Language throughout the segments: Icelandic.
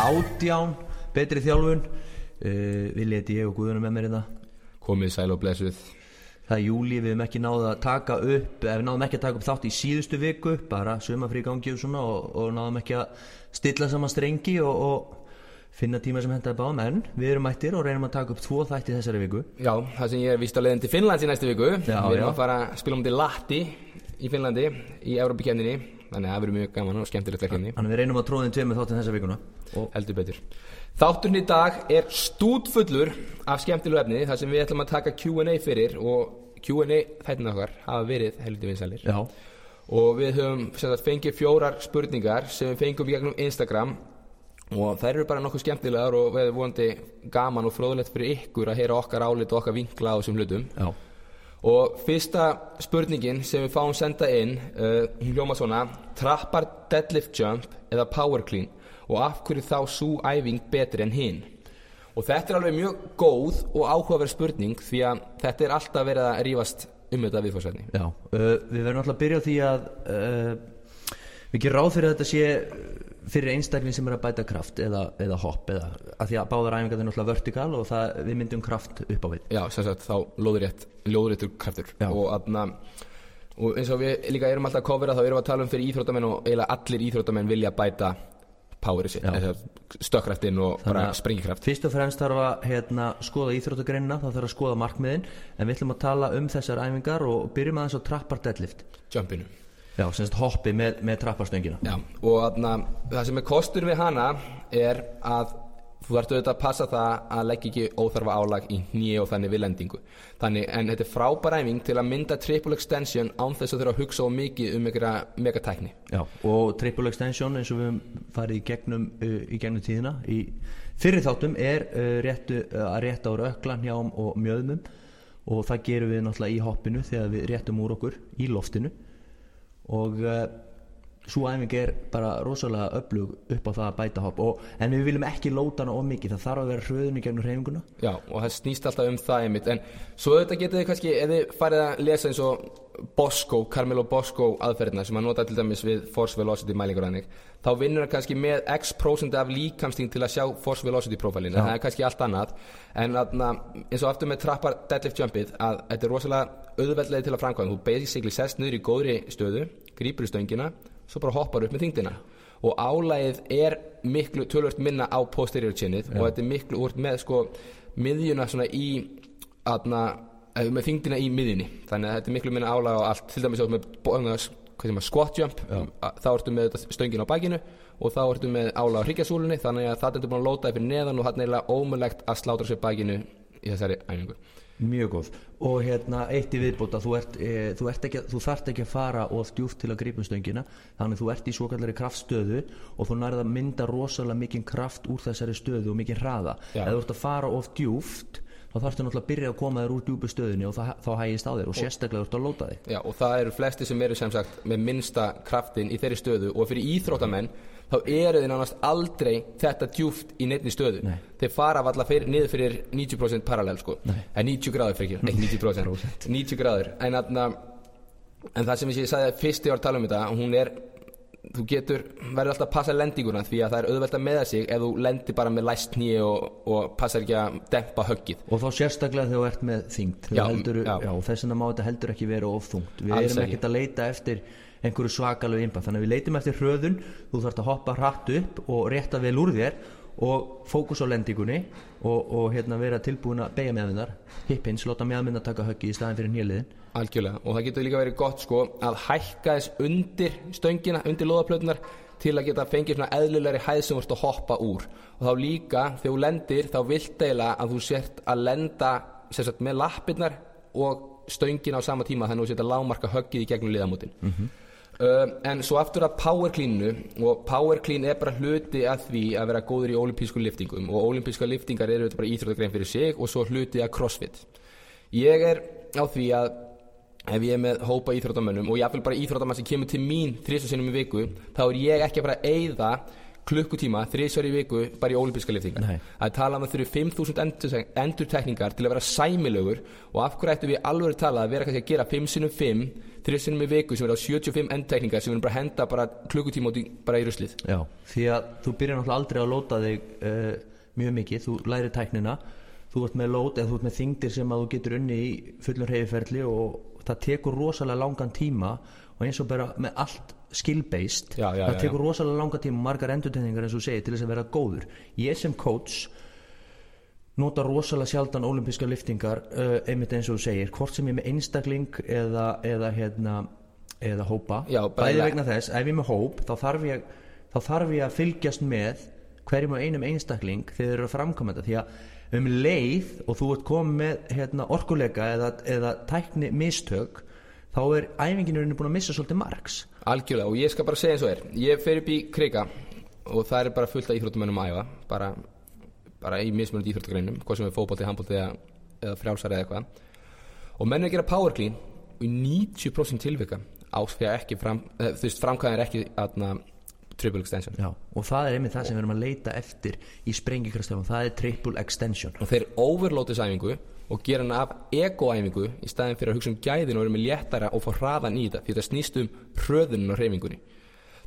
átján betri þjálfun. Uh, Vilja þetta ég og Guðunum með mér hérna. Komið sæl og blessuð. Það er júli, við hefum ekki náða að taka upp eða við náðum ekki að taka upp þátt í síðustu viku bara sumafrí gangi og svona og, og náðum ekki að stilla saman strengi og, og finna tíma sem hendaði báðum en við erum mættir og reynum að taka upp tvo þætti þessari viku. Já, það sem ég er vist á leiðin til Finnlands í næstu viku. Já, Við erum já. að fara að spila um til Latti í Finnlandi í Európa-kemninni Þannig að það verður mjög gaman og skemmtilegt verkefni. Þannig við reynum að tróðin tveim með þáttin þessa vikuna. Og Heldur betur. Þátturinn í dag er stútfullur af skemmtilegu efni þar sem við ætlum að taka Q&A fyrir og Q&A þættina okkar hafa verið heldur vinsælir. Já, og við höfum sagt, fengið fjórar spurningar sem við fengum gegnum Instagram og þær eru bara nokkuð skemmtilegar og við vonandi gaman og fróðulegt fyrir ykkur að heyra okkar álit og okkar vinkla á þessum hlutum. Já, og fyrsta spurningin sem við fáum senda inn uh, hún hljóma svona trappar deadlift jump eða power clean og af hverju þá svo æfing betri en hinn og þetta er alveg mjög góð og áhugaverð spurning því að þetta er alltaf verið að rífast um þetta viðfórsvætni já. Uh, Við verðum alltaf að byrja á því að uh, við gerum ráð fyrir að þetta sé fyrir einstakling sem er að bæta kraft eða, eða hopp eða að því að báðar æfingar er náttúrulega vertikal og það, við myndum kraft upp á við. Já, sagt, þá lóðrétt, lóðréttur kraftur. Og, aðna, og eins og við líka erum alltaf að kofera þá erum við að tala um fyrir íþróttamenn og eiginlega allir íþróttamenn vilja bæta powerið eða stökkraftinn og springikraft. Fyrst og fremst þarf að hérna, skoða íþróttagreinina, þá þarf að skoða markmiðin. En við ætlum að tala um þessar æfingar og byrjum aðeins á trappar deadlift. Jumpinu Já, semst hoppi með, með trapparstöngina. Já, og aðna, það sem er kostur við hana er að þú þarft auðvitað að passa það að leggja ekki óþarfa álag í nýju og þannig við lendingu. Þannig, en þetta er frábær æfing til að mynda triple extension án þess að þurfa að hugsa of mikið um einhverja megatækni. Já, og triple extension eins og við farið í gegnum, uh, í gegnum tíðina í fyrri þáttum er uh, réttu, uh, að rétta úr ökla, njám og mjöðmum. Og það gerum við náttúrulega í hoppinu þegar við réttum úr okkur í loftinu og uh, svo æfing er bara rosalega öflug upp á það að bæta hopp og, en við viljum ekki lóta hana of mikið. Það þarf að vera hröðun í gegnum hreyfinguna. Já, og það snýst alltaf um það einmitt. En svo auðvitað getið þið kannski þið farið að lesa eins og Bosco, Carmelo Bosco aðferðina sem að nota til dæmis við force velocity mælingur þannig þá vinnur það kannski með x prósent af líkamsting til að sjá force velocity profilin en það er kannski allt annað. En aðna, eins og aftur með trappar deadlift jumpið að þetta er rosalega auðveldlega til að framkvæða svo bara hoppar upp með þingdina og álægið er miklu tölvört minna á posterior chinnið og þetta er miklu úr með sko miðjuna svona í aðna, með þingdina í miðjunni. Þannig að þetta er miklu minna álæg á allt. Til dæmis á með bóðum hvað sem að squat jump að- þá ertu með stöngin á bakinu og þá ertu með álæg á hryggjasúlunni þannig að það ertu búin að lóta fyrir neðan og það er eiginlega ómulegt að slátra sér bakinu í þessari æfingu. Mjög góð. Og hérna eitt í viðbóta þú, ert, e, þú, ekki, þú þarft ekki að fara of djúft til að grípa um stöngina þannig þú ert í svokallari kraftstöðu og þú nærða að mynda rosalega mikinn kraft úr þessari stöðu og mikinn hraða. Já. ef þú ert að fara of djúft þá þarftu náttúrulega að byrja að koma þér úr djúpu stöðunni og það, þá hægist á þér og sérstaklega þú ert að lóta þig. Já, og það eru flesti sem eru sem sagt með minnsta kraftin í þeirri stöðu og fyrir íþróttamenn þá eru þeir nánast aldrei þetta djúft í neittni stöðu. Nei. þeir fara valla fyrir, niður fyrir 90% parallel sko, en 90 gráður fyrir ekki, ekki 90% 90 gráður. En, atna, en það sem ég sagði fyrst var að tala um þetta hún er, þú getur verður alltaf að passa lendinguna því að það er auðvelt að meða sig ef þú lendir bara með læst nýju og, og passar ekki að dempa höggið. Og þá sérstaklega þegar þú ert með þyngd. Já, heldur, já. já. þess vegna má þetta heldur ekki vera of þungt. Við Alls erum ekkert að leita eftir einhverju svakalegu innbæð þannig að við leitum eftir hröðun þú þarfst að hoppa hratt upp og rétta vel úr þér og fókus á lendingunni og, og hérna vera tilbúin að beigja meðmyndar hippins, láta meðmyndar taka höggi í staðin fyrir nýliðin. Algjörlega, og það getur líka verið gott sko að hækka þess undir stöngina, undir loðaplötunar til að geta fengið svona eðlilegri hæð sem ert að hoppa úr. Og þá líka þegar þú lendir þá vilt eiginlega að þú sért að lenda sagt, með lappirnar og stöngina á sama tíma þannig að þú sért að lámarka höggið í gegnum liðamótin uh, en svo aftur að power cleanu og power clean er bara hluti að því að vera góður í olimpísku liftingum og olimpíska liftingar eru þetta bara íþróttagrein fyrir sig og svo hluti að crossfit. Ég er á því að ef ég er með hópa íþróttamönnum og jáfnvel bara íþróttamann sem kemur til mín þrísa sinnum í viku þá er ég ekki að fara að eyða klukkutíma þrísvar í viku bara í ólímpiska liftingar. Er talað um að þurfi 5.000 endur, endurtekningar til að vera sæmilegur og af hverju ættum við alveg talað að vera kannski að gera 5 sinum 5 3 sinum í viku sem er á 75 endurtekningar sem við erum bara að henda bara klukkutíma út í, bara í ruslið. Já, því að þú byrjar náttúrulega aldrei að lóta þig uh, mjög mikið, þú læri tæknina. Þú ert með lót eða þú ert með þingdir sem að þú getur unni í fullur reyfiferli og það tekur rosalega langan tíma. Og eins og bara með allt skill-based það tekur rosalega langan tíma margar endurtegningar eins og segir til þess að vera góður. Ég sem coach nota rosalega sjaldan ólimpiska liftingar uh, einmitt eins og segir hvort sem ég með einstakling eða, eða, hérna, eða hópa. Já, bæði vegna þess, ef ég með hóp þá þarf ég, þá þarf ég að fylgjast með hverjum og einum einstakling þegar þeir eru að framkoma þetta. Því að um leið og þú ert komið með hérna, orkuleika eða, eða tækni mistök þá er æfinginu búin að missa svolítið margs algjörlega og ég skal bara segja eins og er. Ég fer upp í krika og það er bara fullt af íþróttumennum að æfa bara, bara í mismunandi íþróttagreinum hvað sem er fótbolti, handbolti eða, eða frjálsari eða eitthvað. Og menn er að gera power clean og í 90% tilvika ásfæða ekki fram, eða, þú veist framkvæðin er ekki aðna triple extension. Já, og það er einmitt það sem við erum að leita eftir í sprengikrastöfum, það er triple extension. Og þeir overlótis æfingu og gera hana af ego-æfingu í staðin fyrir að hugsa um gæðin og vera með léttara og fá hraðan í þetta því þetta snýst um hröðunin og hreyfingunni.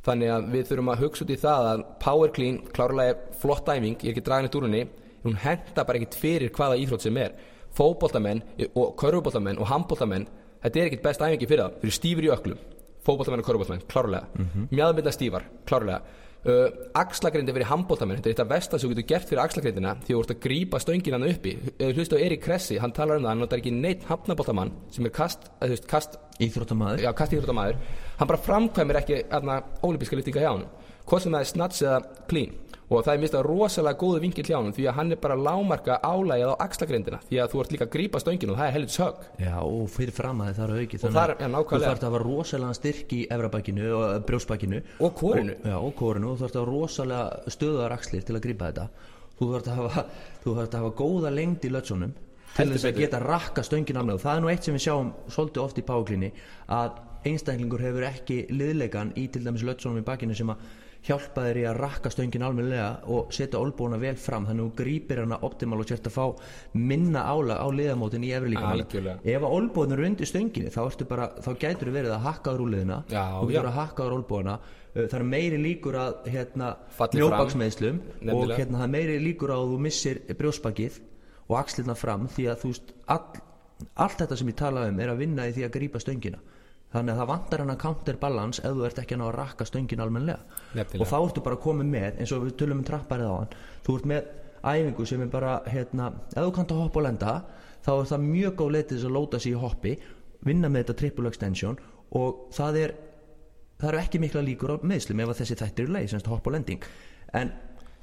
Þannig að við þurfum að hugsa út í það að power clean, klárlega er flott æfing ég er ekki dragan í dúrunni hún henda bara ekkit fyrir hvaða íþrótt sem er. Fótboltamenn og körfuboltamenn og handboltamenn þetta er ekkit best æfingi fyrir það þeir eru stífur í öklum fótboltamenn og körfuboltamenn, klárlega. Mm -hmm. mjöðmynda stífar, klárlega uh, axlagrindi fyrir handboltamenn þetta er þetta vestan sem þú getur gert fyrir axlagrindina því þú ert að grípa stöngin hann uppi. Hlustu á Erik Kressi, hann talar um það hann notar ekki neitt hafnaboltamann sem er kast, veist, kast kastíþróttamaður. Hann bara framkvæmir ekki aðna ólípiska liftinga hjá hann hvort sem það er snats eða clean og það er mistað rosalega góðu vinkil hjá hann því að hann er bara að lámarka álægið á axlagrindina því að þú ert líka að grípa stöngin og það er helvits högg. Já, og fyrir fram að það er auki Og þar- já, þú nákvæmlega. þarf að hafa rosalega styrk í efrabækinu og brjósbækinu Og kórinu. og, Já, og kórinu og þú þarf að hafa rosalega stöðuðar axlir til að grípa þetta. Þú þarf að hafa, þú þarf að hafa góða lengd í lötsunum til þess að geta rakka stöngin alveg og það er nú eitt sem við sjáum svolítið oft í páklíni að einstaklingur hefur ekki liðleikan í til dæmis lötsunum í bakinu sem að hjálpa þér í að rakka stöngin almennilega og setja olbúna vel fram. Þannig að þú grípir hana optimal og sért að fá minna álag á liðamótin í efri líkamann Algjörlega. ef að olbúin eru undir stönginni þá, bara, þá gætur þú verið að hakka á rúliðina Já, þú getur að hakka á olbúina það er meiri líkur að hérna, Falli mjóbaksmeðslum og hérna, það er meiri líkur að þú missir brjósbakið og axlirna fram því að þú veist all, allt þetta sem ég tala um er að vinna í því að grípa stöngina þannig að það vantar hann að counter balance ef þú ert ekki að að rakka stöngin almennilega Nefnilega. og þá ertu bara komið með eins og við tölum um trapparið á hann þú ert með æfingu sem er bara hérna, ef þú kannt að hoppa og lenda þá er það mjög góð leið til þess að lóta sig í hoppi vinna með þetta triple extension og það er það eru ekki mikla líkur á meðslum ef að þessi þættir eru leið, semst hopp og lending en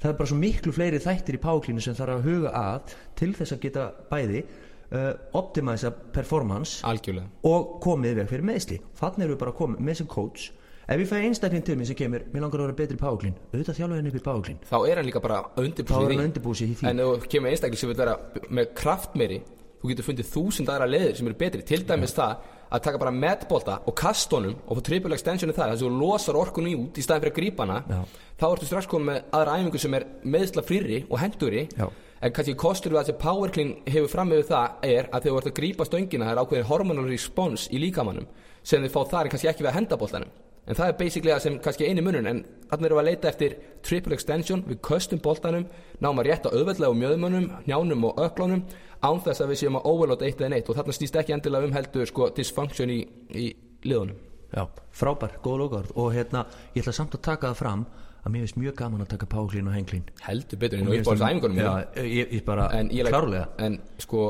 það er bara svo miklu fleiri þættir í páklínu sem þarf að huga að til þess að geta bæði uh, optimæsa performance algjörlega. og komið veg fyrir meðsli þannig erum við bara komið með sem coach. Ef ég fæ einstakling til mér sem kemur mér langar að vera betri í páklín auðvitað þjálfa henni upp í páklín þá er hann líka bara undirbúsið í því. en ef þú kemur einstakling sem vil vera með kraft meiri þú getur fundið þúsund aðra leiðir sem eru betri. Til dæmis það að taka bara metbolta og kastónum og fá triple extensioni það. Þess að þú losar orkunni út í staðin fyrir að grípa hana. Já. þá ertu strax komið með aðra æfingu sem er meðsla frýri og henduri Já. En kannski kostur við að þessi power clean hefur fram með það er að þegar þú ert að grípa stöngina það er ákveðin hormonal response í líkamannum sem þið fá þar kannski ekki við að henda boltanum. En það er basically það sem kannski eini munun en þannig erum við að leita eftir triple extension. Við köstum boltanum, náum að rétta auðveldlega á mjöðmönnum, njánum og öklunum án þess að við séum að overload eitt eða neitt. Og þarna snýst ekki endilega um heldur sko, dysfunction í, í liðunum. Já, frábær, góð lókaðord og hérna, ég ætla samt að taka það fram að mér finnst mjög gaman að taka páklín og henglín heldur betur en á þessu æfingunum Já, ég, ég bara, en ég klárlega. en sko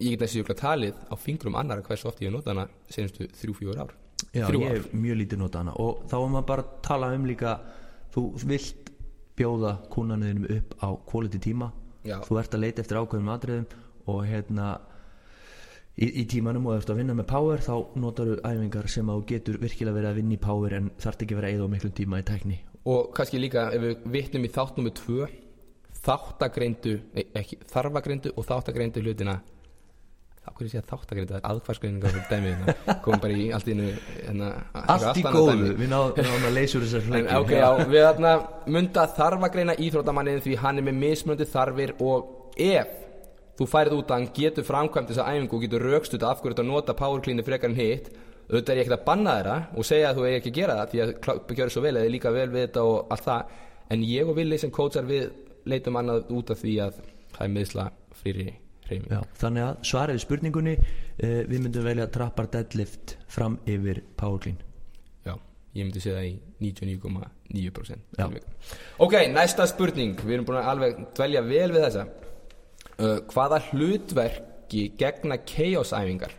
ég get þessi jökla talið á fingrum annara hversu oft ég hef notað hana senastu þrjú, fjúur ár. Já, þrjú ég hef mjög lítið notað hana. Og þá var maður bara að tala um líka þú vilt bjóða kúnaniðinum upp á quality tíma. Já. þú ert að leita eftir ákveðum atriðum og hérna í, í tímanum og ef þú ert að vinna með power þá notar þú æfingar sem að þú getur virkilega verið að vinna í power en þarf ekki að vera að eða á miklum tíma í tækni og kannski líka ef við vitnum í þátt nummer tvö þáttagreindu, ekki þarfagreindu og þáttagreindu hlutina. Hvað er ég að segja þáttakrinda, aðkværsgreininga og dæmið hérna, komum bara í allt í hérna, Allt í góðu, við náðum að leysa úr þessar En, flækju ok, já, við þarna mynda þarf að greina íþróttamannin því hann er með mismunandi þarfir og ef þú færið út að hann getur framkvæmt þessa æfingu og getur raukstuð af hverju þetta nota powercleanu frekar en hitt auðvitað er ég ekkert að banna þeirra og segja að þú er ekki að gera það því að klá- gjörðu svo vel eða líka vel við þetta og allt það en ég og Willi sem coachar við leitum annað út af því að það er miðsla fyrir hreyfing Já, þannig að svarið spurningunni uh, við myndum velja trappar deadlift fram yfir power clean Já, ég myndi segja það í 99,9% Já. tilvika. Ok, næsta spurning Við erum búin að alveg dvelja vel við þessa uh, Hvaða hlutverki gegna chaos-æfingar?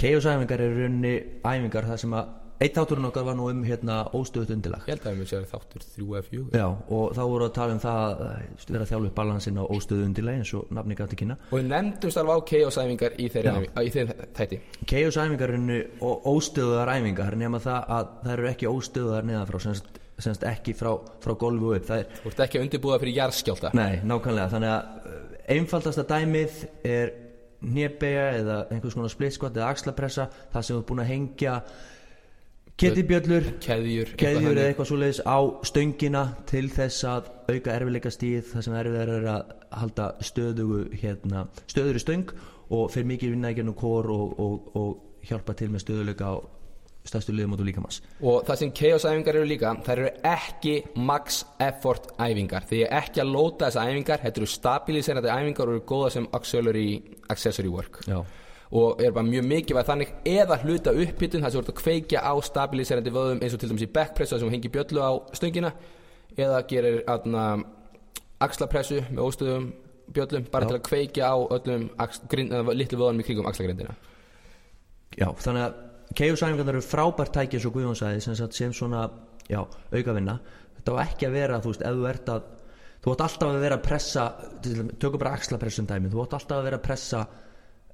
Chaos æfingar eru rauninni æfingar þar sem að eitt þátturinn okkar var nú um hérna óstöðut undirlag. Ég held að við séum þáttur 3 eða 4 Já, og þá voru að tala um það að eh, vera að þjálfa upp balansin á óstöðu undirlag eins og nafni gæti kynna. Og við nefndumst alveg á chaos-æfingar í þeirri þætti. Chaos æfingar eru óstöðuðar æfingar nema það að það eru ekki óstöðuðar neðan frá semst, semst ekki frá, frá golfu upp. Það er, Þú ert ekki að undirbúða fyrir jarðskjálta Nei, nákvæmlega, þannig að uh, einfaldasta dæmið er hnébega eða einhvers konar split squat eða axlapressa það sem er búin að hengja ketibjöllur Keðjur keðjur eða eitthvað svoleiðis á stöngina til þess að auka erfileika stíð það sem erfið er að halda stöðugu hérna, stöður í stöng og fyrir mikið vinna ekki nú kór og, og, og hjálpa til með stöðuleika á stærstu liðum út líkamans. Og það sem chaos-æfingar eru líka þær eru ekki max effort æfingar því ég ekki að lóta þessa æfingar þetta eru stabiliserandi æfingar og eru góða sem auxiliary accessory work. Já, og er bara mjög mikilvæg þannig eða hluta uppbytun þar sem ert að kveikja á stabiliserandi vöðum eins og til dæmis í backpressu þar sem hengi bjöllu á stöngina eða gerir aðna axlapressu með óstöðum bjöllum bara Já. til að kveikja á öllum litlu vöðunum í kringum axlagrindina. Já, þannig að KO-sæfingarnar eru frábært tæki eins og Guðjón sagði sem, sem svona, já, aukavinna. Þetta á ekki að vera, þú veist, ef þú ert að þú átt alltaf að vera að pressa tökum bara axlapressum dæmi þú átt alltaf að vera að pressa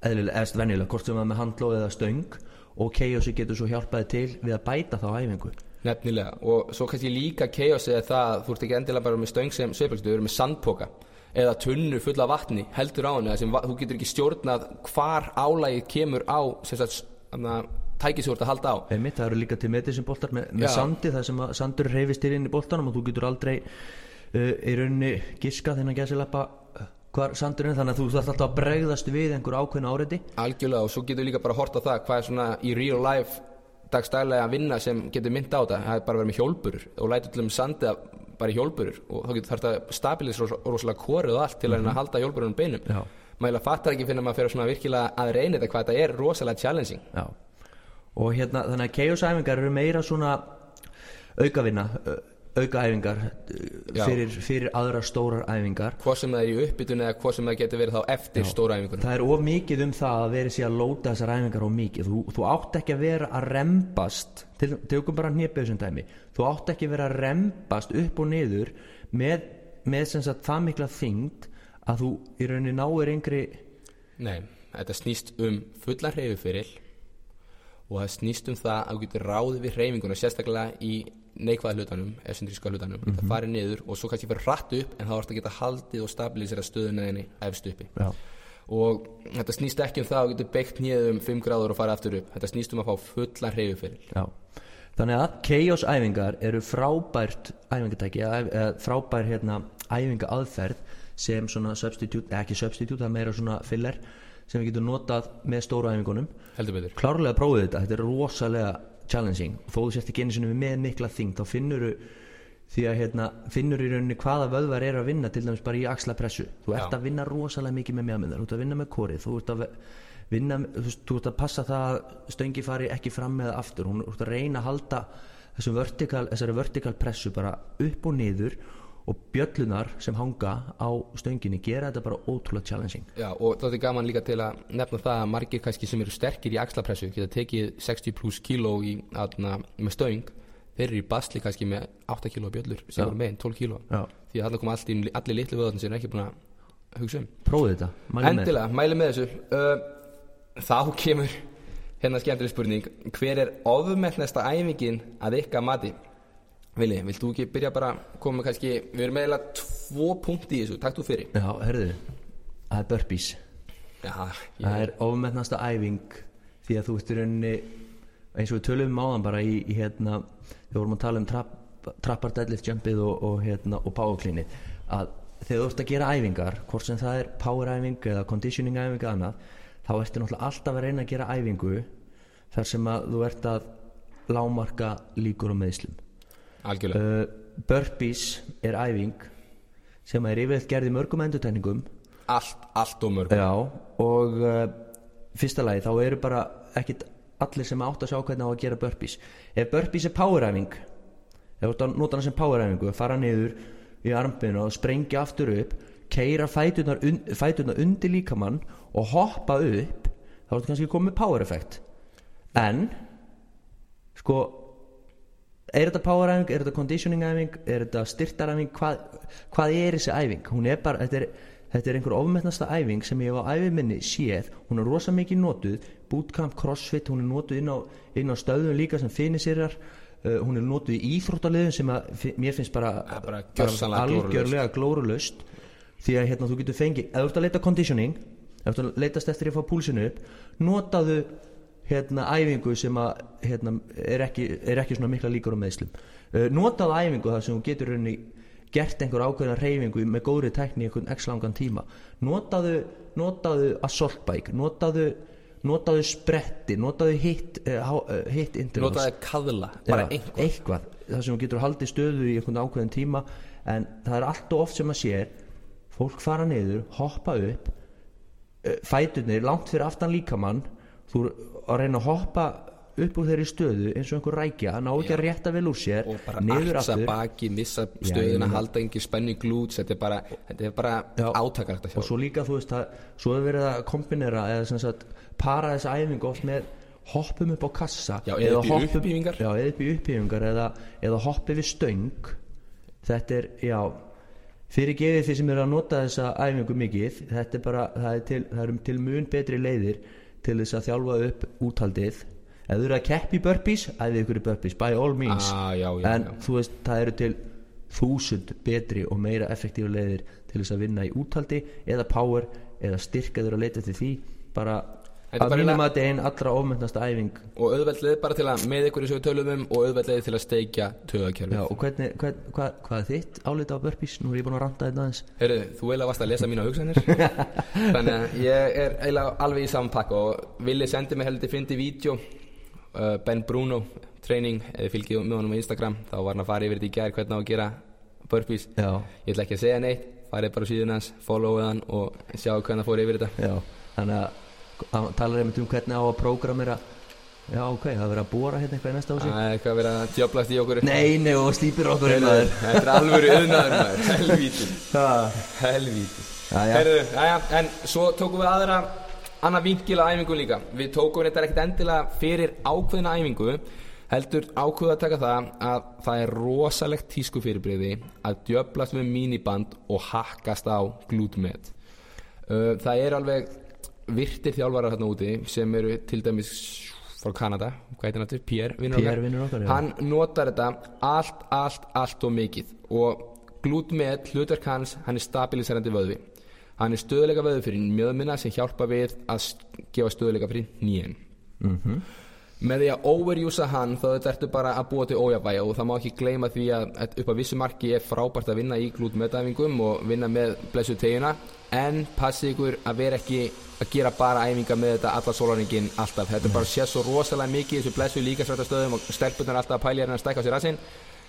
eðlilega, eða venjulega, hvort sem það með handlóð eða stöng og KO-si getur svo hjálpaði til við að bæta þá æfingu. Nefnilega, og svo kannski líka chaos eða það að þú ert ekki endilega bara með stöng sem sandpoka eða tunnu fulla vatni, heldur á henni þú getur ekki stjórnað hvar álægið kemur á sagt, tækið sem þú ert að halda á Einmitt, það eru líka til medisinboltar með, með Já. sandi þar sem að sandur reyfist til inn í boltanum og þú getur aldrei uh, í rauninni giska þinnan gæsilappa uh, hvar sandurinn þannig að þú þarf alltaf að bregðast við einhver ákveðna áreiti Algjörlega og svo getur líka bara hort á það hvað er svona í real life dagstælega að vinna sem getur mynd á þetta það er bara að vera með hjólburur og lætur til um sandið bara í hjólburur og þá getur þetta að stabilis rosalega korið og allt til að reyna að halda hjólburunum beinum Já. maður fattar ekki finna maður fyrir svona virkilega að reyna þetta hvað þetta er rosalega challenging Já. Og hérna þannig að KO-sæfingar eru meira svona aukavinna aukaæfingar fyrir, fyrir aðra stórar æfingar. Hvað sem það er í uppbytun eða hvað sem það getur verið þá eftir stóra æfingunum það er of mikið um það að vera sér að lóta þessar æfingar of mikið. Þú, þú átt ekki að vera að rembast til, tökum bara þessum dæmi. Þú átt ekki að vera að rembast upp og niður með, með sagt það mikla þyngd að þú í rauninni náir yngri Nei, þetta snýst um fullan hreyfufyril og það snýst um það að þú getur ráðið við hreyfinguna sérstaklega í neikvæða hlutanum essentríska hlutanum, mm það farið niður og svo kannski fyrir rætt upp en þá ertu að geta haldið og stabilisera stöðuna þinni efst uppi Já. og þetta snýst ekki um það að þú getur beitt nýðið um 5 gráður og farið aftur upp þetta snýst um að fá fullan hreyfufyril Já. Þannig að chaos æfingar eru frábært æfingatæki frábær hérna, æfinga aðferð sem svona substitute, ekki substitute, það meira svona filler sem við getum notað með stóru æfingunum. Klárlega prófið þetta, þetta er rosalega challenging. Þó þú sért ekki einu sinni með mikla þing þá finnur því að hérna, finnur í rauninni hvaða vöðvar er að vinna til dæmis bara í axlapressu. Þú ert Já. að vinna rosalega mikið með mjöðmyndar þú ert að vinna með korið þú ert að vinna, þú þú ert að passa það að stöngi fari ekki fram með aftur. Hún ert að reyna að halda þessum vertikal, þessari vertikal pressu bara upp og niður og bjöllunar sem hanga á stönginni gera þetta bara ótrúlega challenging Já, og það er gaman líka til að nefna það að margir kannski sem eru sterkir í axlapressu geta tekið 60 pluss kíló í, aðna, með stöng þeir eru í basli kannski með 8 kíló bjöllur sem Já. eru megin 12 kíló Já. því að þarna kom allir, allir litlu vöðarnir sem eru ekki búin að hugsa um prófið þetta, mælið með Endilega, mæli með þessu uh, Þá kemur hérna skemmtileg spurning Hver er ofmennasta æfingin að ykkar mati? Vili, vilt þú ekki byrja bara að koma kannski Við erum meðlega tvo punkti í þessu, takk þú fyrir. Já, herðu, það er burpees. Já, ég, það er ofmennasta æfing því að þú ert í rauninni eins og við tölum um áðan bara í, í hérna við vorum að tala um trapp, trappar deadlift jumpið og, og, hérna, og powercleanið að þegar þú ert að gera æfingar hvort sem það er power æfing eða conditioning æfing eða annað þá ertu náttúrulega alltaf að reyna að gera æfingu þar sem að þú ert að lámarka líkur og meðslum uh, burpees er æfing sem er yfirleitt gerð í mörgum endurtæningum Allt, allt og mörg Já, og uh, fyrsta lagi þá eru bara ekkit allir sem átt að sjá hvernig á að gera burpees. Ef burpees er poweræfing ef þú ert að nota hana sem poweræfingu fara niður í armbinu og sprengja aftur upp keira fæturnar, un, undir líkamann og hoppa upp þá ertu kannski komið power effect. En sko er þetta poweræfing, er þetta conditioning æfing? Er þetta styrtaræfing hvað, hvað er þessi æfing? Er bara, þetta er, þetta er einhver ofmetnasta æfing sem ég hef á æfi minni séð. Hún er rosa mikið notuð. Bootcamp, crossfit, hún er notuð inn á, inn á stöðum líka sem finnisirar uh, hún er notuð í íþróttaliðum sem að, mér finnst bara, er bara gjörsamlega algjörlega glórulust því að hérna þú getur fengið ef þú ert að leita conditioning ef þú ert að leitast eftir að fá púlsinu upp notaðu hérna æfingu sem að hérna, er, ekki, er ekki svona mikla líkur á meðslum uh, notaðu æfingu þar sem þú getur rauninni gert einhver ákveðna reyfingu með góðri tekni í einhvern x langan tíma. Notaðu, notaðu assault bike notaðu, notaðu spretti notaðu hit, uh, uh, hit intervals. Notaði kaðla, bara Já, einhver eitthvað. Það sem þú getur haldið stöðu í einhvern ákveðin tíma en það er allt og oft sem að sér fólk fara niður, hoppa upp eh, fæturnir langt fyrir aftan líkamann þú er að reyna að hoppa upp úr þeirri stöðu eins og einhver rækja ná ekki að rétta vel úr sér og bara aftur. baki, missa stöðuna, meina- halda engin spennu í glúts þetta er bara, er bara Já. að og svo líka þú veist að svo er verið að kombinera eða sagt para þessa æfingu oft með hoppum upp á kassa Já, eða já, eða upp í upphífingar eða, eða hoppi við stöng. Þetta er, já fyrir gefið því sem eru að nota þessa æfingu mikið þetta er bara, það er til, það eru til mun betri leiðir til þess að þjálfa upp úthaldið. Ef þú eru að keppi burpees, æfið ykkur í burpees by all means. Ah, já, já, en já. þú veist, það eru til þúsund betri og meira effektífa leiðir til þess að vinna í úthaldi eða power eða styrka þeir að leita til því. Bara að mínum að þetta er einn allra ofmennasta æfing. Og auðveldlega bara til að með ykkur í svo tölum um og auðveldlega til að steikja töðakerfi Já, og hvernig, hvern, hvað, hvað er þitt álita á burpees? Nú er ég búin að ranta þetta aðeins. Heyrðu, þú eiginlega varst að lesa mína hugsanir. Þannig að ég er eiginlega alveg í saman pakka og Vili sendi mig heldur fyndi vídeo uh, Ben Bruno training, eða fylgið með honum á Instagram. Þá var hann að fara yfir þetta í gær hvernig á að gera burpees. Já, Ég ætla ekki að segja neitt, farið bara á síðun hans followið hann og sjá hvernig það fór yfir þetta. Já Þannig að hann talar einmitt um hvernig á að prógramera. Já, ok, það er verið að bóra hérna eitthvað í næsta ási Það er eitthvað að vera að djöblast í okkur Nei, nei, og stýpir okkur er helvíti. Það Helvíti. Já, já. Heyrðu, jæja, en svo tókum við aðra annað vinkil að æfingu líka. Við tókum þetta ekkert endilega fyrir ákveðina æfingu heldur ákveða að taka það að það er rosalegt tísku fyrirbreyði að djöblast með míniband og hakkast á glútmet. Það er alveg virtir þjálfarar hérna úti sem eru til dæmis frá Kanada, hvað heitir hann aftur? Pierre, vinnur okkar. Hann notar þetta allt, allt, allt og mikið og glútmet, hlutverk hans, hann er stabiliserandi vöðvi hann er stöðuleika vöðvi fyrir mjöðmina sem hjálpa við að gefa stöðuleika fyrir nýjen Mhm. Með því að overjúsa hann þá þetta ertu bara að búa til ójafvægi og það má ekki gleyma því að að upp að vissu marki er frábært að vinna í glútmetæfingum og vinna með blessu teguna en passi ykkur að vera ekki að gera bara æfinga með þetta alla sólarningin alltaf, þetta er bara sé svo rosalega mikið þessu blessu líkasrættastöðum og stelpunar alltaf að pælja hérna að stækka sér rassinn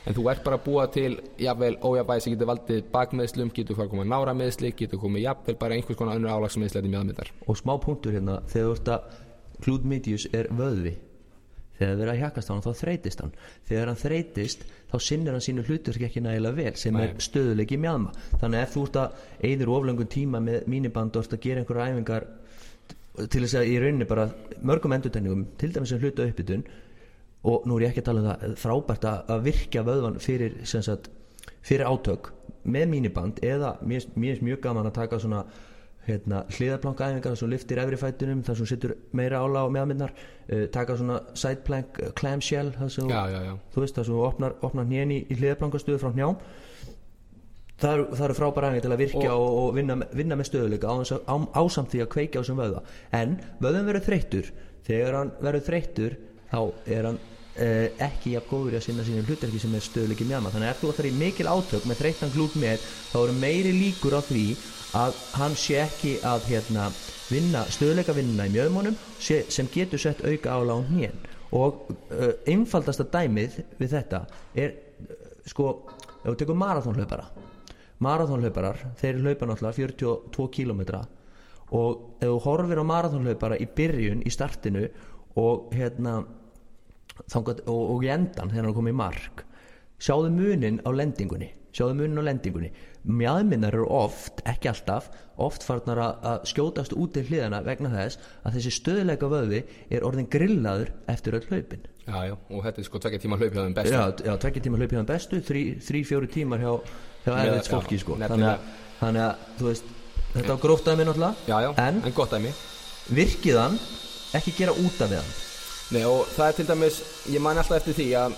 en þú ert bara að búa til jafnvel ójafvægi sem getur valdið bakmeðslum, getur hvað koma nára meðsli, getur komið jafnvel bara einhvers konar önnur mjöðmyndar Og smá punktur hérna Þegar þú ert að Cloud Medius er vöðvi Þegar það er að hjakast á hann þá þreytist hann Þegar hann þreytist þá sinnir hann sínu hlutverk ekki nægilega vel sem Nei. er stöðuleiki mjadma Þannig að ef þú ert að eyður oflöngun tíma með míniband og ert að gera einhverja æfingar til þess að í rauninni bara mörgum endurtenningum til dæmis sem hluta uppbytun og nú er ég ekki að tala um það frábært að, virkja vöðvan fyrir, sagt, fyrir átök með míniband eða mér finnst mjög gaman að taka svona hérna, hliðarplanka æfingar þar sem liftir efri fætunum þar sem setur meira ála á meðminnar uh, taka svona side plank uh, clamshell þar sem þú- veist þar sem þú opnar, opnar hnén í, í hliðarplankastöðu frá hnjám. Það eru, frábæra æfingar til að virkja og, og vinna, vinna með stöðuleika á, á, ásamt því að kveikja á þessum vöða en vöðum verður þreyttur. Þegar hann verður þreyttur þá er hann uh, ekki jafn góður í að sinna sínum hlutverki sem er stöðuleiki mjama þannig að ef þú ætlar í mikil átök með þreyttan glút með þá eru meiri líkur á því að hann sé ekki að hérna, vinna stöðuleika vinnuna í mjöðmónum sé, sem getur sett auka ála á hnén og uh, einfaldasta dæmið við þetta er uh, sko, ef þú tekur marathonhlaupara marathonhlauparar, þeir hlaupa náttúrulega 42 km og ef þú horfir á marathonhlaupara í byrjun í startinu og hérna þangað, og, og í endan þegar hann komið í mark. Sjáðu munin á lendingunni sjáðu munin á lendingunni. Mjadminnar eru oft, ekki alltaf oft farnar að, skjótast út til hliðana vegna þess að þessi stöðuleika vöði er orðin grillaður eftir öll hlaupin. Já, já, og þetta er sko tvekja tíma hlaup hjá þeim bestu. Já, já tvekja tíma hlaupið hann bestu þrý, þrý fjóri tímar hjá, hjá já, fólki sko. þannig, að, þannig að þú veist þetta á gróft dæmi náttúrulega Já, já, en en gott dæmi. virkið hann ekki gera út af hann Nei, og það er til dæmis, ég man alltaf eftir því að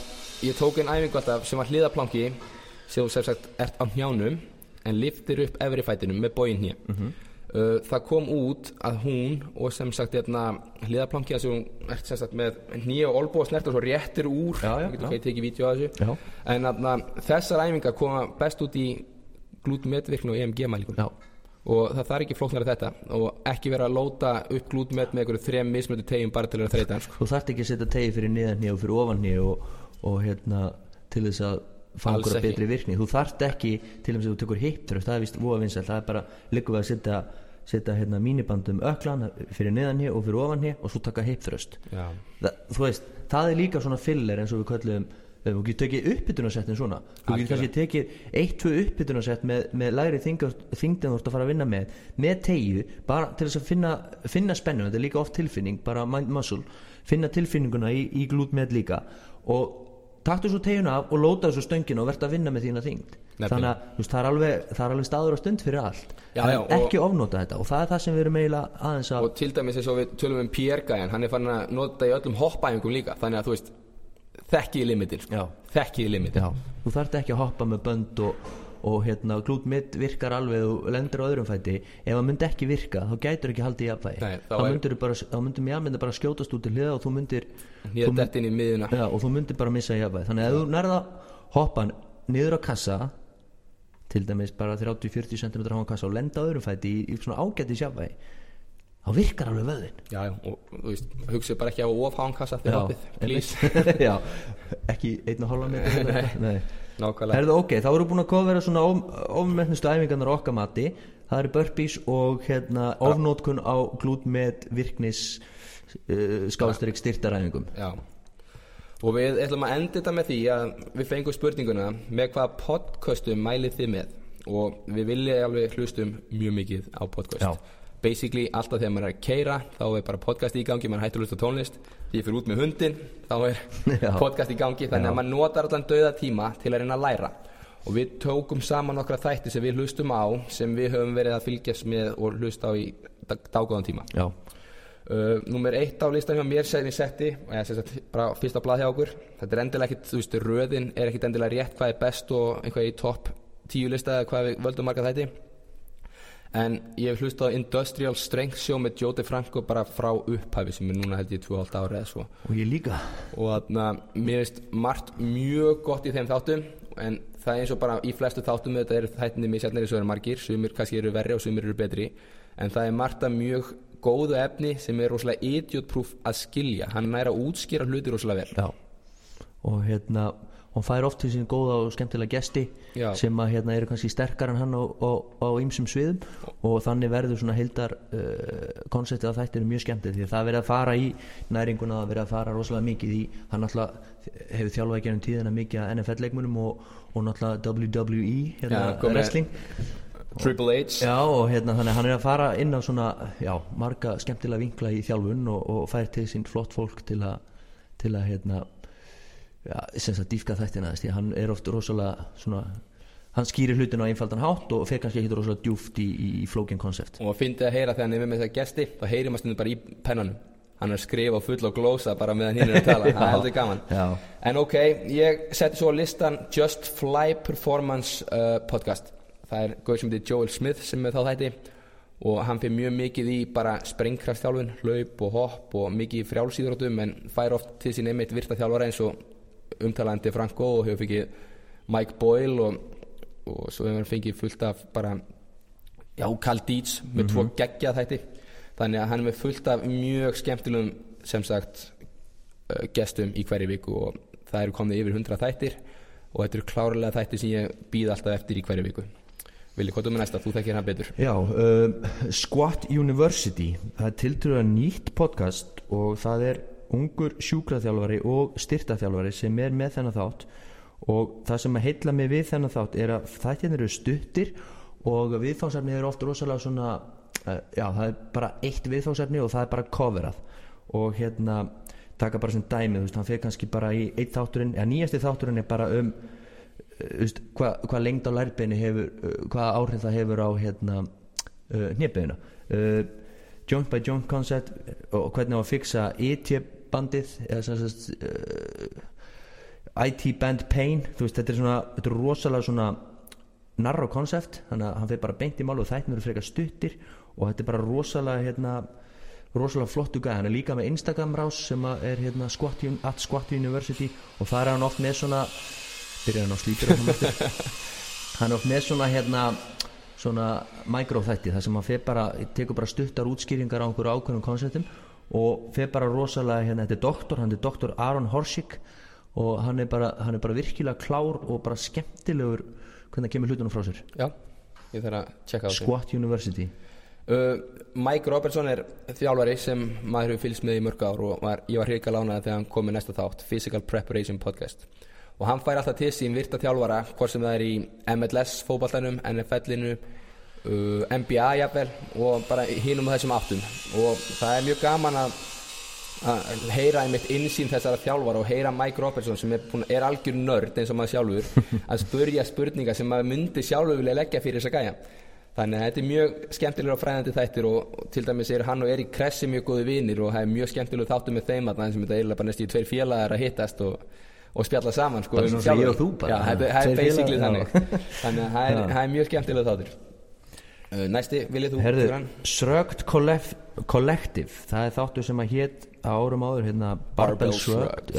ég tók einn æfingu alltaf sem var hliðaplanki sem sem sagt ert á hnjánum en liftir upp efri fætinum með bóin hér Mhm. uh, það kom út að hún og sem sagt hérna, hliðaplanki að hún ert sem sagt með hnýja og olbú og snert og svo réttir úr ég getur ekki tekið vídeo að þessu Já. en þarna, þessar æfingar koma best út í glútmetvirkni og EMG mælingun Já. Og það þarf ekki flóknar þetta. Og ekki vera að lóta upp glútmet með einhverju þrem mismötu tegjum bara til að þreytan sko. þú þarft ekki að setja tegi fyrir niðan og fyrir ofan og, og hérna til þess að einhverja ekki. betri virkni. Þú þarft ekki til þess að þú tekur thrust það er vist voða vinsælt. Það er bara líka við að setja, setja hérna, mínibandum öklan fyrir niðan og fyrir ofan og svo taka það, þú veist, það er líka svona filler eins og við köllum þú getur tekið uppbytunasettin svona. Þú getur kannski tekið eitt, tvö uppbytunasett með, með lægri þingdin þú ert að fara að vinna með með tegju, bara til þess að finna, finna spennu, þetta er líka oft tilfinning bara mind muscle, finna tilfinninguna í, í glút með líka. Og taktu svo tegjuna af og lóta þessu stöngina og verða að vinna með þína þingd þannig að veist, það, er alveg, það er alveg staður og stund fyrir allt. Já, en já, ekki ofnota þetta. Og það er það sem við erum eiginlega aðeins að og til dæmis eins og við tölum um Pierre Gæjan hann er farin að nota í öllum hoppæfingum líka. Þannig að þú veist þekkiði limitin sko. Já. þekkiði limitin Já, þú þarft ekki að hoppa með bönd og, og hérna, glút mitt virkar alveg og lendir á öðrum fæti. Ef það myndi ekki virka, þá gætur ekki haldið í Nei, þá myndir mér myndi bara skjótast út til hliða og þú myndir í já, og þú myndir bara missa jafnvægi. Þannig að þú nærða hoppa niður á kassa til dæmis bara 30-40 cm á kassa og lenda á öðrum fæti í, í svona ágætis jafnvægi þá virkar alveg vöðin já, og þú veist, hugsið bara ekki á ofhánkassa þegar hoppið, ekki einn og hálfa metri nei nákvæmlega, Herðu, ok, þá við búin að kofera svona ofmennustu æfingarnar okkar mati. Það eru burpees og hérna ofnótkun á glút með virknis uh, skástrík styrtaræfingum. Já. Og við ætlum að enda þetta með því að við fengum spurninguna með hvaða podcastum mælið þið með? Og við viljið alveg hlustum mjög mikið á podcast. Já. Basically alltaf þegar maður er að keira þá er bara podcast í gangi, maður hættur að hlusta tónlist. Því ég fyrir út með hundin þá er Já. podcast í gangi þannig að maður notar allan dauða tíma til að reyna að læra. Og við tókum saman nokkra þætti sem við hlustum á sem við höfum verið að fylgjast með og hlusta á í dag- dágóðan tíma. Uh, Númer eitt á listan hjá mér sem ég setti og ég sagt bara fyrsta blað hjá okkur. Þetta er endilega ekkit, þú veist, röðin er ekkit endilega rétt hvað er best og einhvað í topp tíu lista eða hvað við völdum marga þætti en ég hef hlustað Industrial Strength Show með Joe DeFranco bara frá upphæfi sem er núna held ég 2,5 ára eða svo. Og ég líka. Og þarna, mér finnst margt mjög gott í þeim þáttum en það er eins og bara í flestu þáttum þetta eru þættinni misjafnir eins og eru margir. Sumir kannski eru verri og sumir eru betri. En það er margt að mjög góðu efni sem er rosalega idiotproof að skilja. Hann næra að útskýra hluti rosalega vel. Já, og hérna hún fær oft til sín góða og skemmtilega gesti Já. sem að hérna eru kannski sterkar en hann á, ýmsum sviðum. Og þannig verður svona heildar uh, konseptið að þetta er mjög skemmtið því að það er verið að fara í næringuna það er verið að fara rosalega mikið í hann náttúrulega hefur þjálfað í gennum tíðina mikið að NFL-leikmunum og, og náttúrulega WWE hérna, Já, wrestling. Triple H. Já og hérna þannig hann er að fara inn á svona já, marga skemmtilega vinkla í þjálfun og, og fær til sín flott fólk til að til að hérna já, sem sagt dýfka þættina þess því að hann er oft rosalega svona hann skýrir hlutin á einfaldan hátt og fer kannski ekki rosalega djúft í, í, í flókin konsept. Og fyndi að heyra þegar hann er með þessa gesti þá heyrir maður stundum bara í pennanum. Hann er að skrifa full og glósa bara meðan hinn er að tala. Það er heldur gaman. Já. en ok, ég setti svo listan Just Fly Performance uh, podcast. Það er gauð sem heitir Joel Smith sem er þá þætti. Og hann fyrir mjög mikið í bara sprengkraftþjálfun, hlaup og hopp og mikið í frjálsýðrótum en fær oft til sín einmitt virta þjálfara eins og umtalandi Franco og hefur fikið Mike Boyle og, og svo hefur hann fengið fullt af bara já, Carl Dietz með tvo geggjað þætti. Þannig að hann er með fullt af mjög skemmtilegum sem sagt uh, gestum í hverju viku og það eru komið yfir 100 þættir og þetta eru klárlega þættir sem ég býð alltaf eftir í hverju viku. Vili, hvað er með næsta? Þú þekkir hann betur. Já, uh, Squat University það er tiltrúlega nýtt podcast og það er ungur sjúkraþjálfari og styrtaþjálfari sem er með þennan þátt. Og það sem að heilla mig við þennan þátt er að þættin eru stuttir og viðfáðsefni eru oft rosalega svona uh, já, það er bara eitt viðfáðsefni og það er bara coverað. Og hérna taka bara sem dæmi, þú veist, hann fyrir kannski bara í eitt þátturinn, eða nýjasti þátturinn er bara um uh, hvað hva lengd á lærbeini hefur uh, hvaða áhrif það hefur á hérna, uh, hnjöpiðina uh, joint by joint concept og hvernig á að fixa IT bandið eða sagt uh, IT band pain veist, þetta er svona, þetta er rosalega svona narrow concept, þannig að hann fyrir bara beint í mál og þættin eru frekar stuttir og þetta er bara rosalega hérna rosalega flottu gæði, hann er líka með Instagram rás sem er hérna Squat, at Squat University og það er hann oft með svona byrjar hann á slítur hann er oft með svona hérna svona micro-þætti þar sem hann fer bara, tekur bara stuttar útskýringar á einhverju ákveðnum konceptum og fer bara rosalega, hérna, þetta er doktor hann er doktor Aron Horsik og hann er bara, hann er bara virkilega klár og bara skemmtilegur hvernig það kemur hlutunum frá sér. Já, ég þarf að tjekka á þessu. Squat University. Uh, Mike Robertson er þjálfari sem maður hefur fylgst með í mörg ár og var, ég var hrika lánaði þegar hann kom með næsta þátt Physical Preparation Podcast. Og hann fær alltaf til sín virta þjálfara hvort sem það er í MLS fótballtanum, NFL-inu uh, NBA jafnvel og bara hinum og þessum áttum. Og það er mjög gaman að að heyra einmitt innsýn þessara þjálfara og heyra Mike Robertson sem er, búinn- er algjör nörd eins og maður sjálfur að spurja spurningar sem maður myndi sjálfur vilja leggja fyrir þessa gæja. Þannig að þetta er mjög skemmtilega og fræðandi þættir og, til dæmis er hann og Erik Kressi mjög góði vinir og það er mjög skemmtilega þáttu með þeim að það sem þetta er bara næstu í tveir félagar að hittast og, og spjalla saman sko, um það er basically þannig. Þannig að það er, mjög skemmtilega þáttur Næsti, viljið þú Herðu? Shrugged Collective það er þáttur sem að hétt árum áður hérna, Barbell Shrugged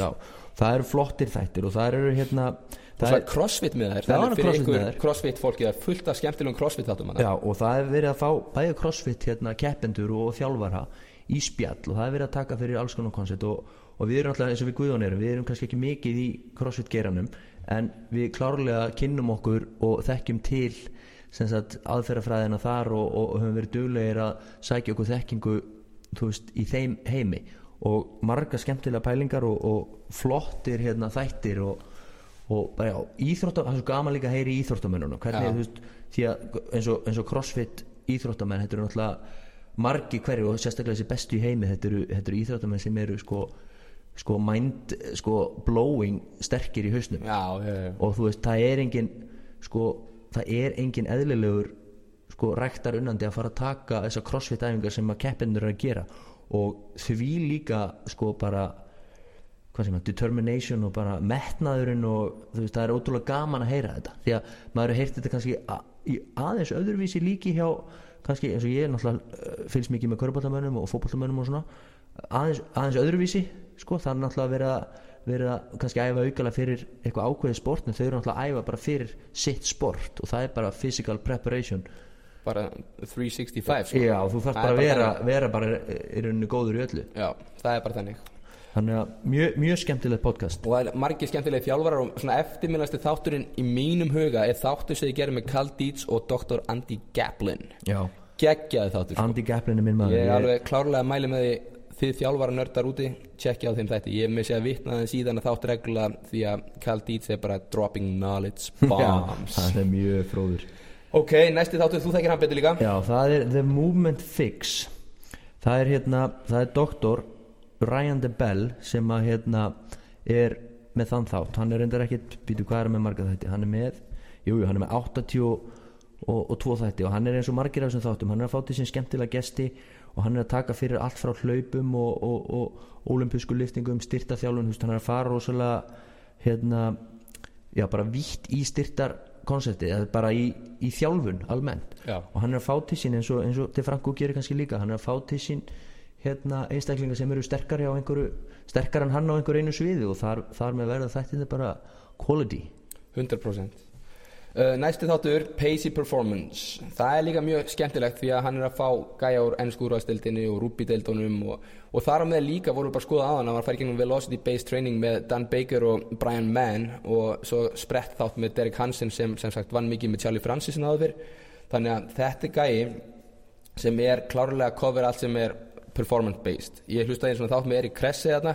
það eru flottir þættir og það eru hérna það er, crossfit með þær Já, Þannig hann er fyrir CrossFit fólki það er fullt af skemmtilegum crossfit þáttum já, og það er verið að fá bæði crossfit hérna, keppendur og þjálfara í spjall og það er verið að taka fyrir alls konar koncept og, og við erum alltaf eins og við Guðjón erum við erum kannski ekki mikið í crossfit geranum en við klárlega kynnum okkur og þekkjum til aðferðafræðina þar og, og, og höfum verið duglegir að sækja okkur þekkingu veist, í þeim heimi. Og marga skemmtilega pælingar og, og flottir hérna, þættir og, íþróttam það er svo gaman líka að heyri í íþróttamennunum að eins eins og crossfit íþróttamenn, þetta eru náttúrulega margi hverju og sérstaklega þessi bestu í heimi þetta eru, eru íþróttamenn sem eru sko, sko mind, sko blowing sterkir í hausnum. Já, já, já. og þú veist, það er engin sko, það er engin eðlilegur sko, rektar unnandi að fara að taka þessar crossfit æfingar sem að keppinur er að gera. Og því líka sko bara að, determination og bara metnaðurinn og veist, það er ótrúlega gaman að heyra þetta. Því að maður hefur heyrt þetta kannski a, í aðeins öðruvísi líki hjá kannski eins og ég náttúrulega uh, fylgst mikið með körbáttamönnum og fótbáttamönnum og svona aðeins, aðeins öðruvísi sko, það er náttúrulega að verið að kannski æfa aukala fyrir eitthvað ákveðið sport en þau eru náttúrulega að æfa bara fyrir sitt sport og það er bara physical preparation. Bara 365 sko. já, þú Það bara að vera, vera bara í rauninni góður í öllu. Já, það er bara þannig. Þannig að mjög, mjög skemmtilegt podcast. Og það er margir skemmtilegi þjálfarar og svona eftirminnasti þátturinn í mínum huga er þáttur sem ég gerði með Carl Dietz og Dr. Andy Gaplin. Já, geggjaði þáttur sko. Andy Gaplin er minn maður. Ég er alveg klárlega að mæli með því þið þjálfara nördar úti tjekkja á þeim þætti. Ég sér að vitna þeim síðan að þátt regla því að Carl Dietz er bara dropping knowledge bombs. Það er mjög fróður. Ok, næsti þáttur, þú þekkir hann betur líka. Já, það er The Movement Fix. Það er hérna, það er doktor Ryan DeBell sem að hérna er með þann þátt. Hann er reyndar ekkit, býtu hvað er með marga þætti? Hann er með, jú, jú, hann er með 80 og, og, og 2 þætti og hann er eins og margir af þessum þáttum, hann er að fá til sín skemmtilega gesti og hann er að taka fyrir allt frá hlaupum og, og, og olimpísku liftingum, styrtaþjálfun, hann er að fara rosalega hérna, já, bara vítt í styrtar konsepti eða bara í, í þjálfun almennt. Já. og hann er að fá til sín eins og, eins og til Franko gerir kannski líka hann er að fá til sín hérna, einstaklingar sem eru sterkari á einhverju sterkar en hann á einhverju einu sviði og þar, þar með verða þættinni bara quality. 100% Uh, næsti þáttur, Pacey Performance. Það er líka mjög skemmtilegt því að hann er að fá gæja úr ennskúrastildinni og rúbideildunum og, og þar á með líka vorum við bara að skoða á hann. Hann var í gegnum Velocity Based Training með Dan Baker og Brian Mann og svo sprett þátt með Derek Hansen sem sem sagt vann mikið með Charlie Francis en áður. Fyrr þannig að þetta gæji sem er klárlega að cover allt sem er performance based ég hlustaði eins og þátt með Erik Kresse þarna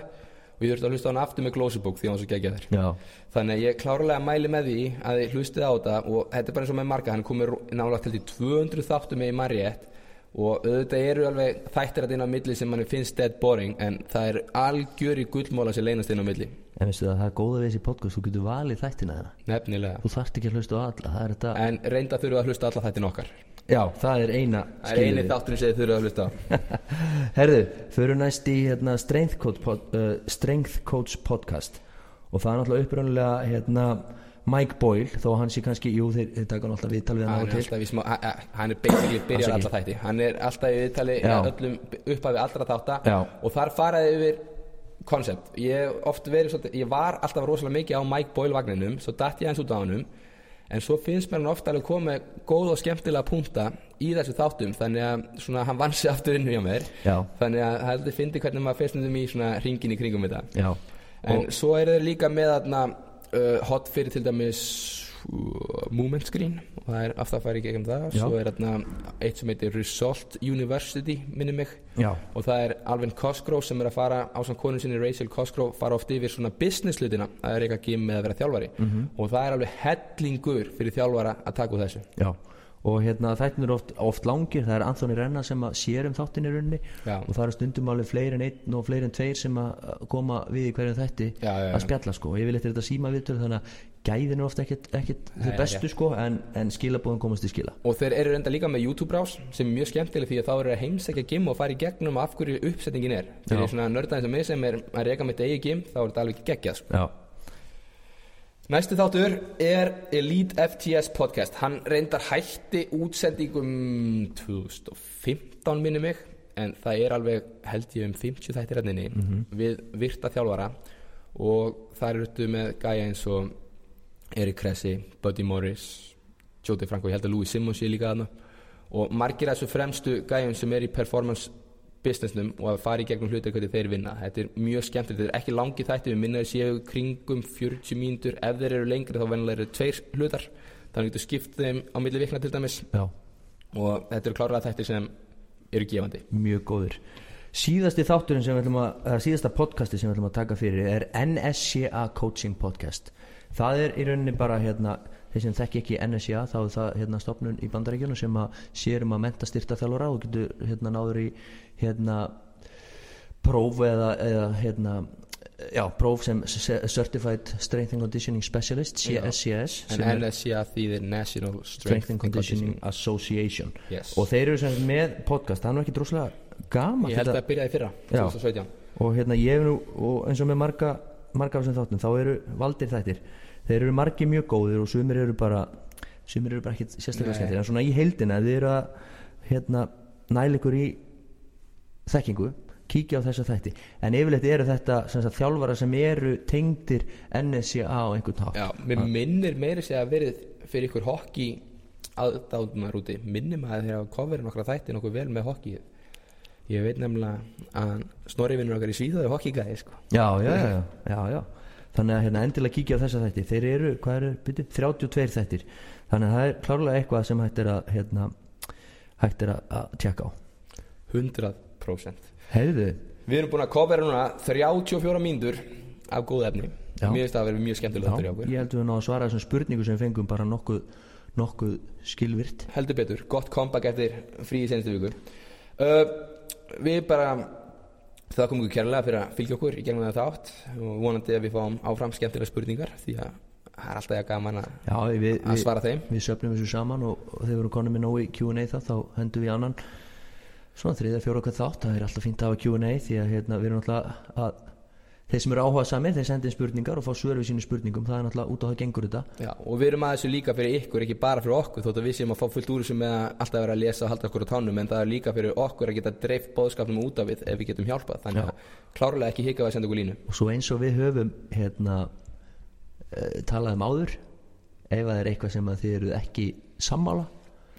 og ég þurfti að hlusta á hann aftur með Glosebook því hann var svo geggja þér já, Þannig að ég klárlega mæli með því að þið hlustið á þetta og þetta er bara eins og með marga, hann komur nálega til því 200 þáttum með í Marriott og auðvitað eru alveg þættir að inn á milli sem manni finnst dead boring en það er algjör í gullmóla sem leynast inn á milli. en veistu það, það er góða við þessi podcast þú getur valið þættina þeirra Nefnilega. þú þarft ekki að hlusta á alla það er þetta, En reynda þurfum að hlusta alla þættin okkar. Já, það er eina Það er eini þátturinn sem þið þurfum að hlusta. Herðu, fyrir næst í hérna, Strength, Coach pod, uh, Strength Coach podcast og það er náttúrulega uppröndilega hérna, Mike Boyle þó hann sé kannski, jú þeir, þeir taka hann alltaf a- hann er basically byrjar alla þætti. Hann er alltaf í viðtali Já. öllum upphafi allra þátta Já. og þar faraði yfir koncept. Ég ég var alltaf rosalega mikið á Mike Boyle vagninum, svo datt ég hans út á hannum en svo finnst mér hann ofta alveg komið góð og skemmtilega punta í þessu þáttum þannig að svona hann vann sig aftur inn hjá mér. Já. þannig að það heldur fyndi hvernig maður fyrst um í ringin í kringum þetta. Já, en svo eru þeir líka með þarna uh, hot fyrir til dæmis movement screen og það er aftur að fara í gegnum það. Já. svo er þarna eitt sem heitir Result University minni mig. Já, og það er Alvin Cosgrove sem er að fara á samt konu sinni Rachel Cosgrove fara oft yfir svona business hlutina það er eitthvað gym með að vera þjálfari. Mhm. og það er alveg hellingur fyrir þjálfara að taka úr þessu. Já og hérna þættin eru oft, oft langir. Það er Anthony Renna sem að sér um þáttin í rauninni. Já. og það eru stundum alveg fleiri en einn og fleiri en tveir sem að koma við í hverjum þætti Já, já, að spjalla sko. Og ég vil eftir þetta síma viðtöl þannig að gæðin er ofta ekkit, ekkit þau bestu sko en, en skilabóðum komast í skila. Og þeir eru enda líka með YouTube brás sem er mjög skemmtileg að þá eru að heimsækja gym og fara í gegnum af hverju uppsetningin er. Fyrir Já. svona nördaðin sem mig sem er að reyka mitt eigi gym þá er þetta alveg geggjað sko. Já, Næsti þáttur er Elite FTS podcast. Hann reyndar hætti útsendingum 2015 minni mig En það er alveg held ég um 50 þættir henninni Við virta þjálfara. Og það eru þetta með gæja eins og Erik Kresi, Buddy Morris Jóti Franko, ég held að Louis Simmons sé líka þarna. Og margir af þessu fremstu gæjum sem er í performance businessnum og að fara í gegnum hlutir hvernig þeir vinna. Þetta er mjög skemmtilegt, þetta er ekki langi þætti við minnaði séu kringum 40 mínútur. Ef þeir eru lengri þá venjulega eru tveir hlutar. Þannig getur skipt þeim á milli vikna til dæmis. Já, og þetta eru klárlega þættir sem eru gefandi. Mjög góður síðasti þátturinn sem við ætlum að eða síðasta podcasti sem við ætlum að taka fyrir er NSCA Coaching Podcast. Það er í rauninni bara hérna þeir sem þekki ekki NSCA þá er það hérna stopnun í bandaríkjunum sem að sér um að menta styrta þjálfara og getur hérna náður í hérna próf eða, eða hérna já, próf sem Certified Strength and Conditioning Specialist CSCS en er NSCA þýðir National Strength and Conditioning Association. Yes. og þeir eru sem með podcast það er nú ekki droslega gaman ég held að byrjaði fyrra Já. 2017 og hérna ég hef nú og eins og með marga marga af þessum þáttum þá eru valdir þættir þeir eru margi mjög góðir og sumir eru bara sumir eru bara ekki sérstaklega skemmtir en svona í heildina þið eru að hérna næla ykkur í þekkingu kíkja á þessa þætti. En yfirleitt eru þetta sem sagt, þjálfara sem eru tengdir NSCA á einhvern hátt. Já, mér minnir meiri sig að verið fyrir ykkur hokki aðdáðunar úti. Minnir maður þegar að coverin okkar þætti nokkuð vel með hokki ég veit nefnilega að Snorri vinnur okkar í Svíþaði hokki gæði sko. já, já, já, já, já. Þannig að hérna, endilega kíkja á þessa þætti. Þeir eru, hvað eru, byrju, 32 þættir. Þannig að það er klárlega eitthvað sem hægt er að hérna, hægt er að, að tjekka á. 100% heyrðu, Við erum búin að covera núna 34 mínútur af góð efni. Mér finnst það að vera mjög skemmtilegt fyrir okkur. ég held við ná að svara þessum spurningu sem fengum bara nokkuð, nokkuð skilvirt Heldur betur, gott comeback eftir frí í senstu viku. Uh, Við bara það komum við kærlega fyrir að fylgja okkur í gegnum þetta átt og vonandi að við fáum áfram skemmtilega spurningar því að það er alltaf gaman að, já, við, að við, svara þeim. við söfnum þessu saman og, og þegar við erum konum með nógu Q&A það þá hendum við annan. Svona þriða, fjóra hvað þátt það er alltaf fínt að hafa Q&A því að hérna, við erum alltaf að þeir sem eru áhuga samir, þeir sendi inn spurningar og fá svör við sínu spurningum, það er náttúrulega út á það gengur þetta. Já, og við erum að þessu líka fyrir ykkur, ekki bara fyrir okkur þótt að við séum að fá fullt úr þessu með að alltaf vera að lesa og halda okkur á tánum, en það er líka fyrir okkur að geta dreift bóðskapnum út af við ef við getum hjálpað. Þannig að klárlega ekki hika að senda okkur línu. Og svo eins og við höfum hérna, uh, talað um áður ef það er eitthvað sem þið eru ekki sammála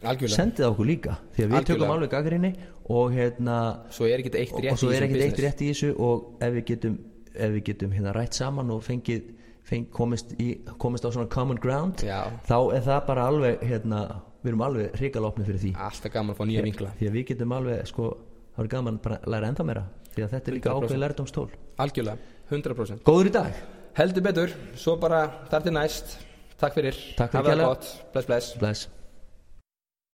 Algjörlega, sendið það okkur líka. Því að við tökum Algjörlega. alveg gaggrinni og hérna svo er ekkert eitt rétt í þessu og ef við getum, ef við getum hérna rætt saman og fengið feng, komist, í, komist á svona common ground Já. þá er það bara alveg hérna, við erum alveg hrigalopni fyrir því. Alltaf gaman að fá nýja vinkla. því að við getum alveg sko, það er gaman að læra enda meira því að þetta er líka 100%. ákveð lærdómstól. Algjörlega, 100% góður í dag, Heldur betur, svo bara þar til næst. Takk fyrir, Takk fyrir bless bless. Bless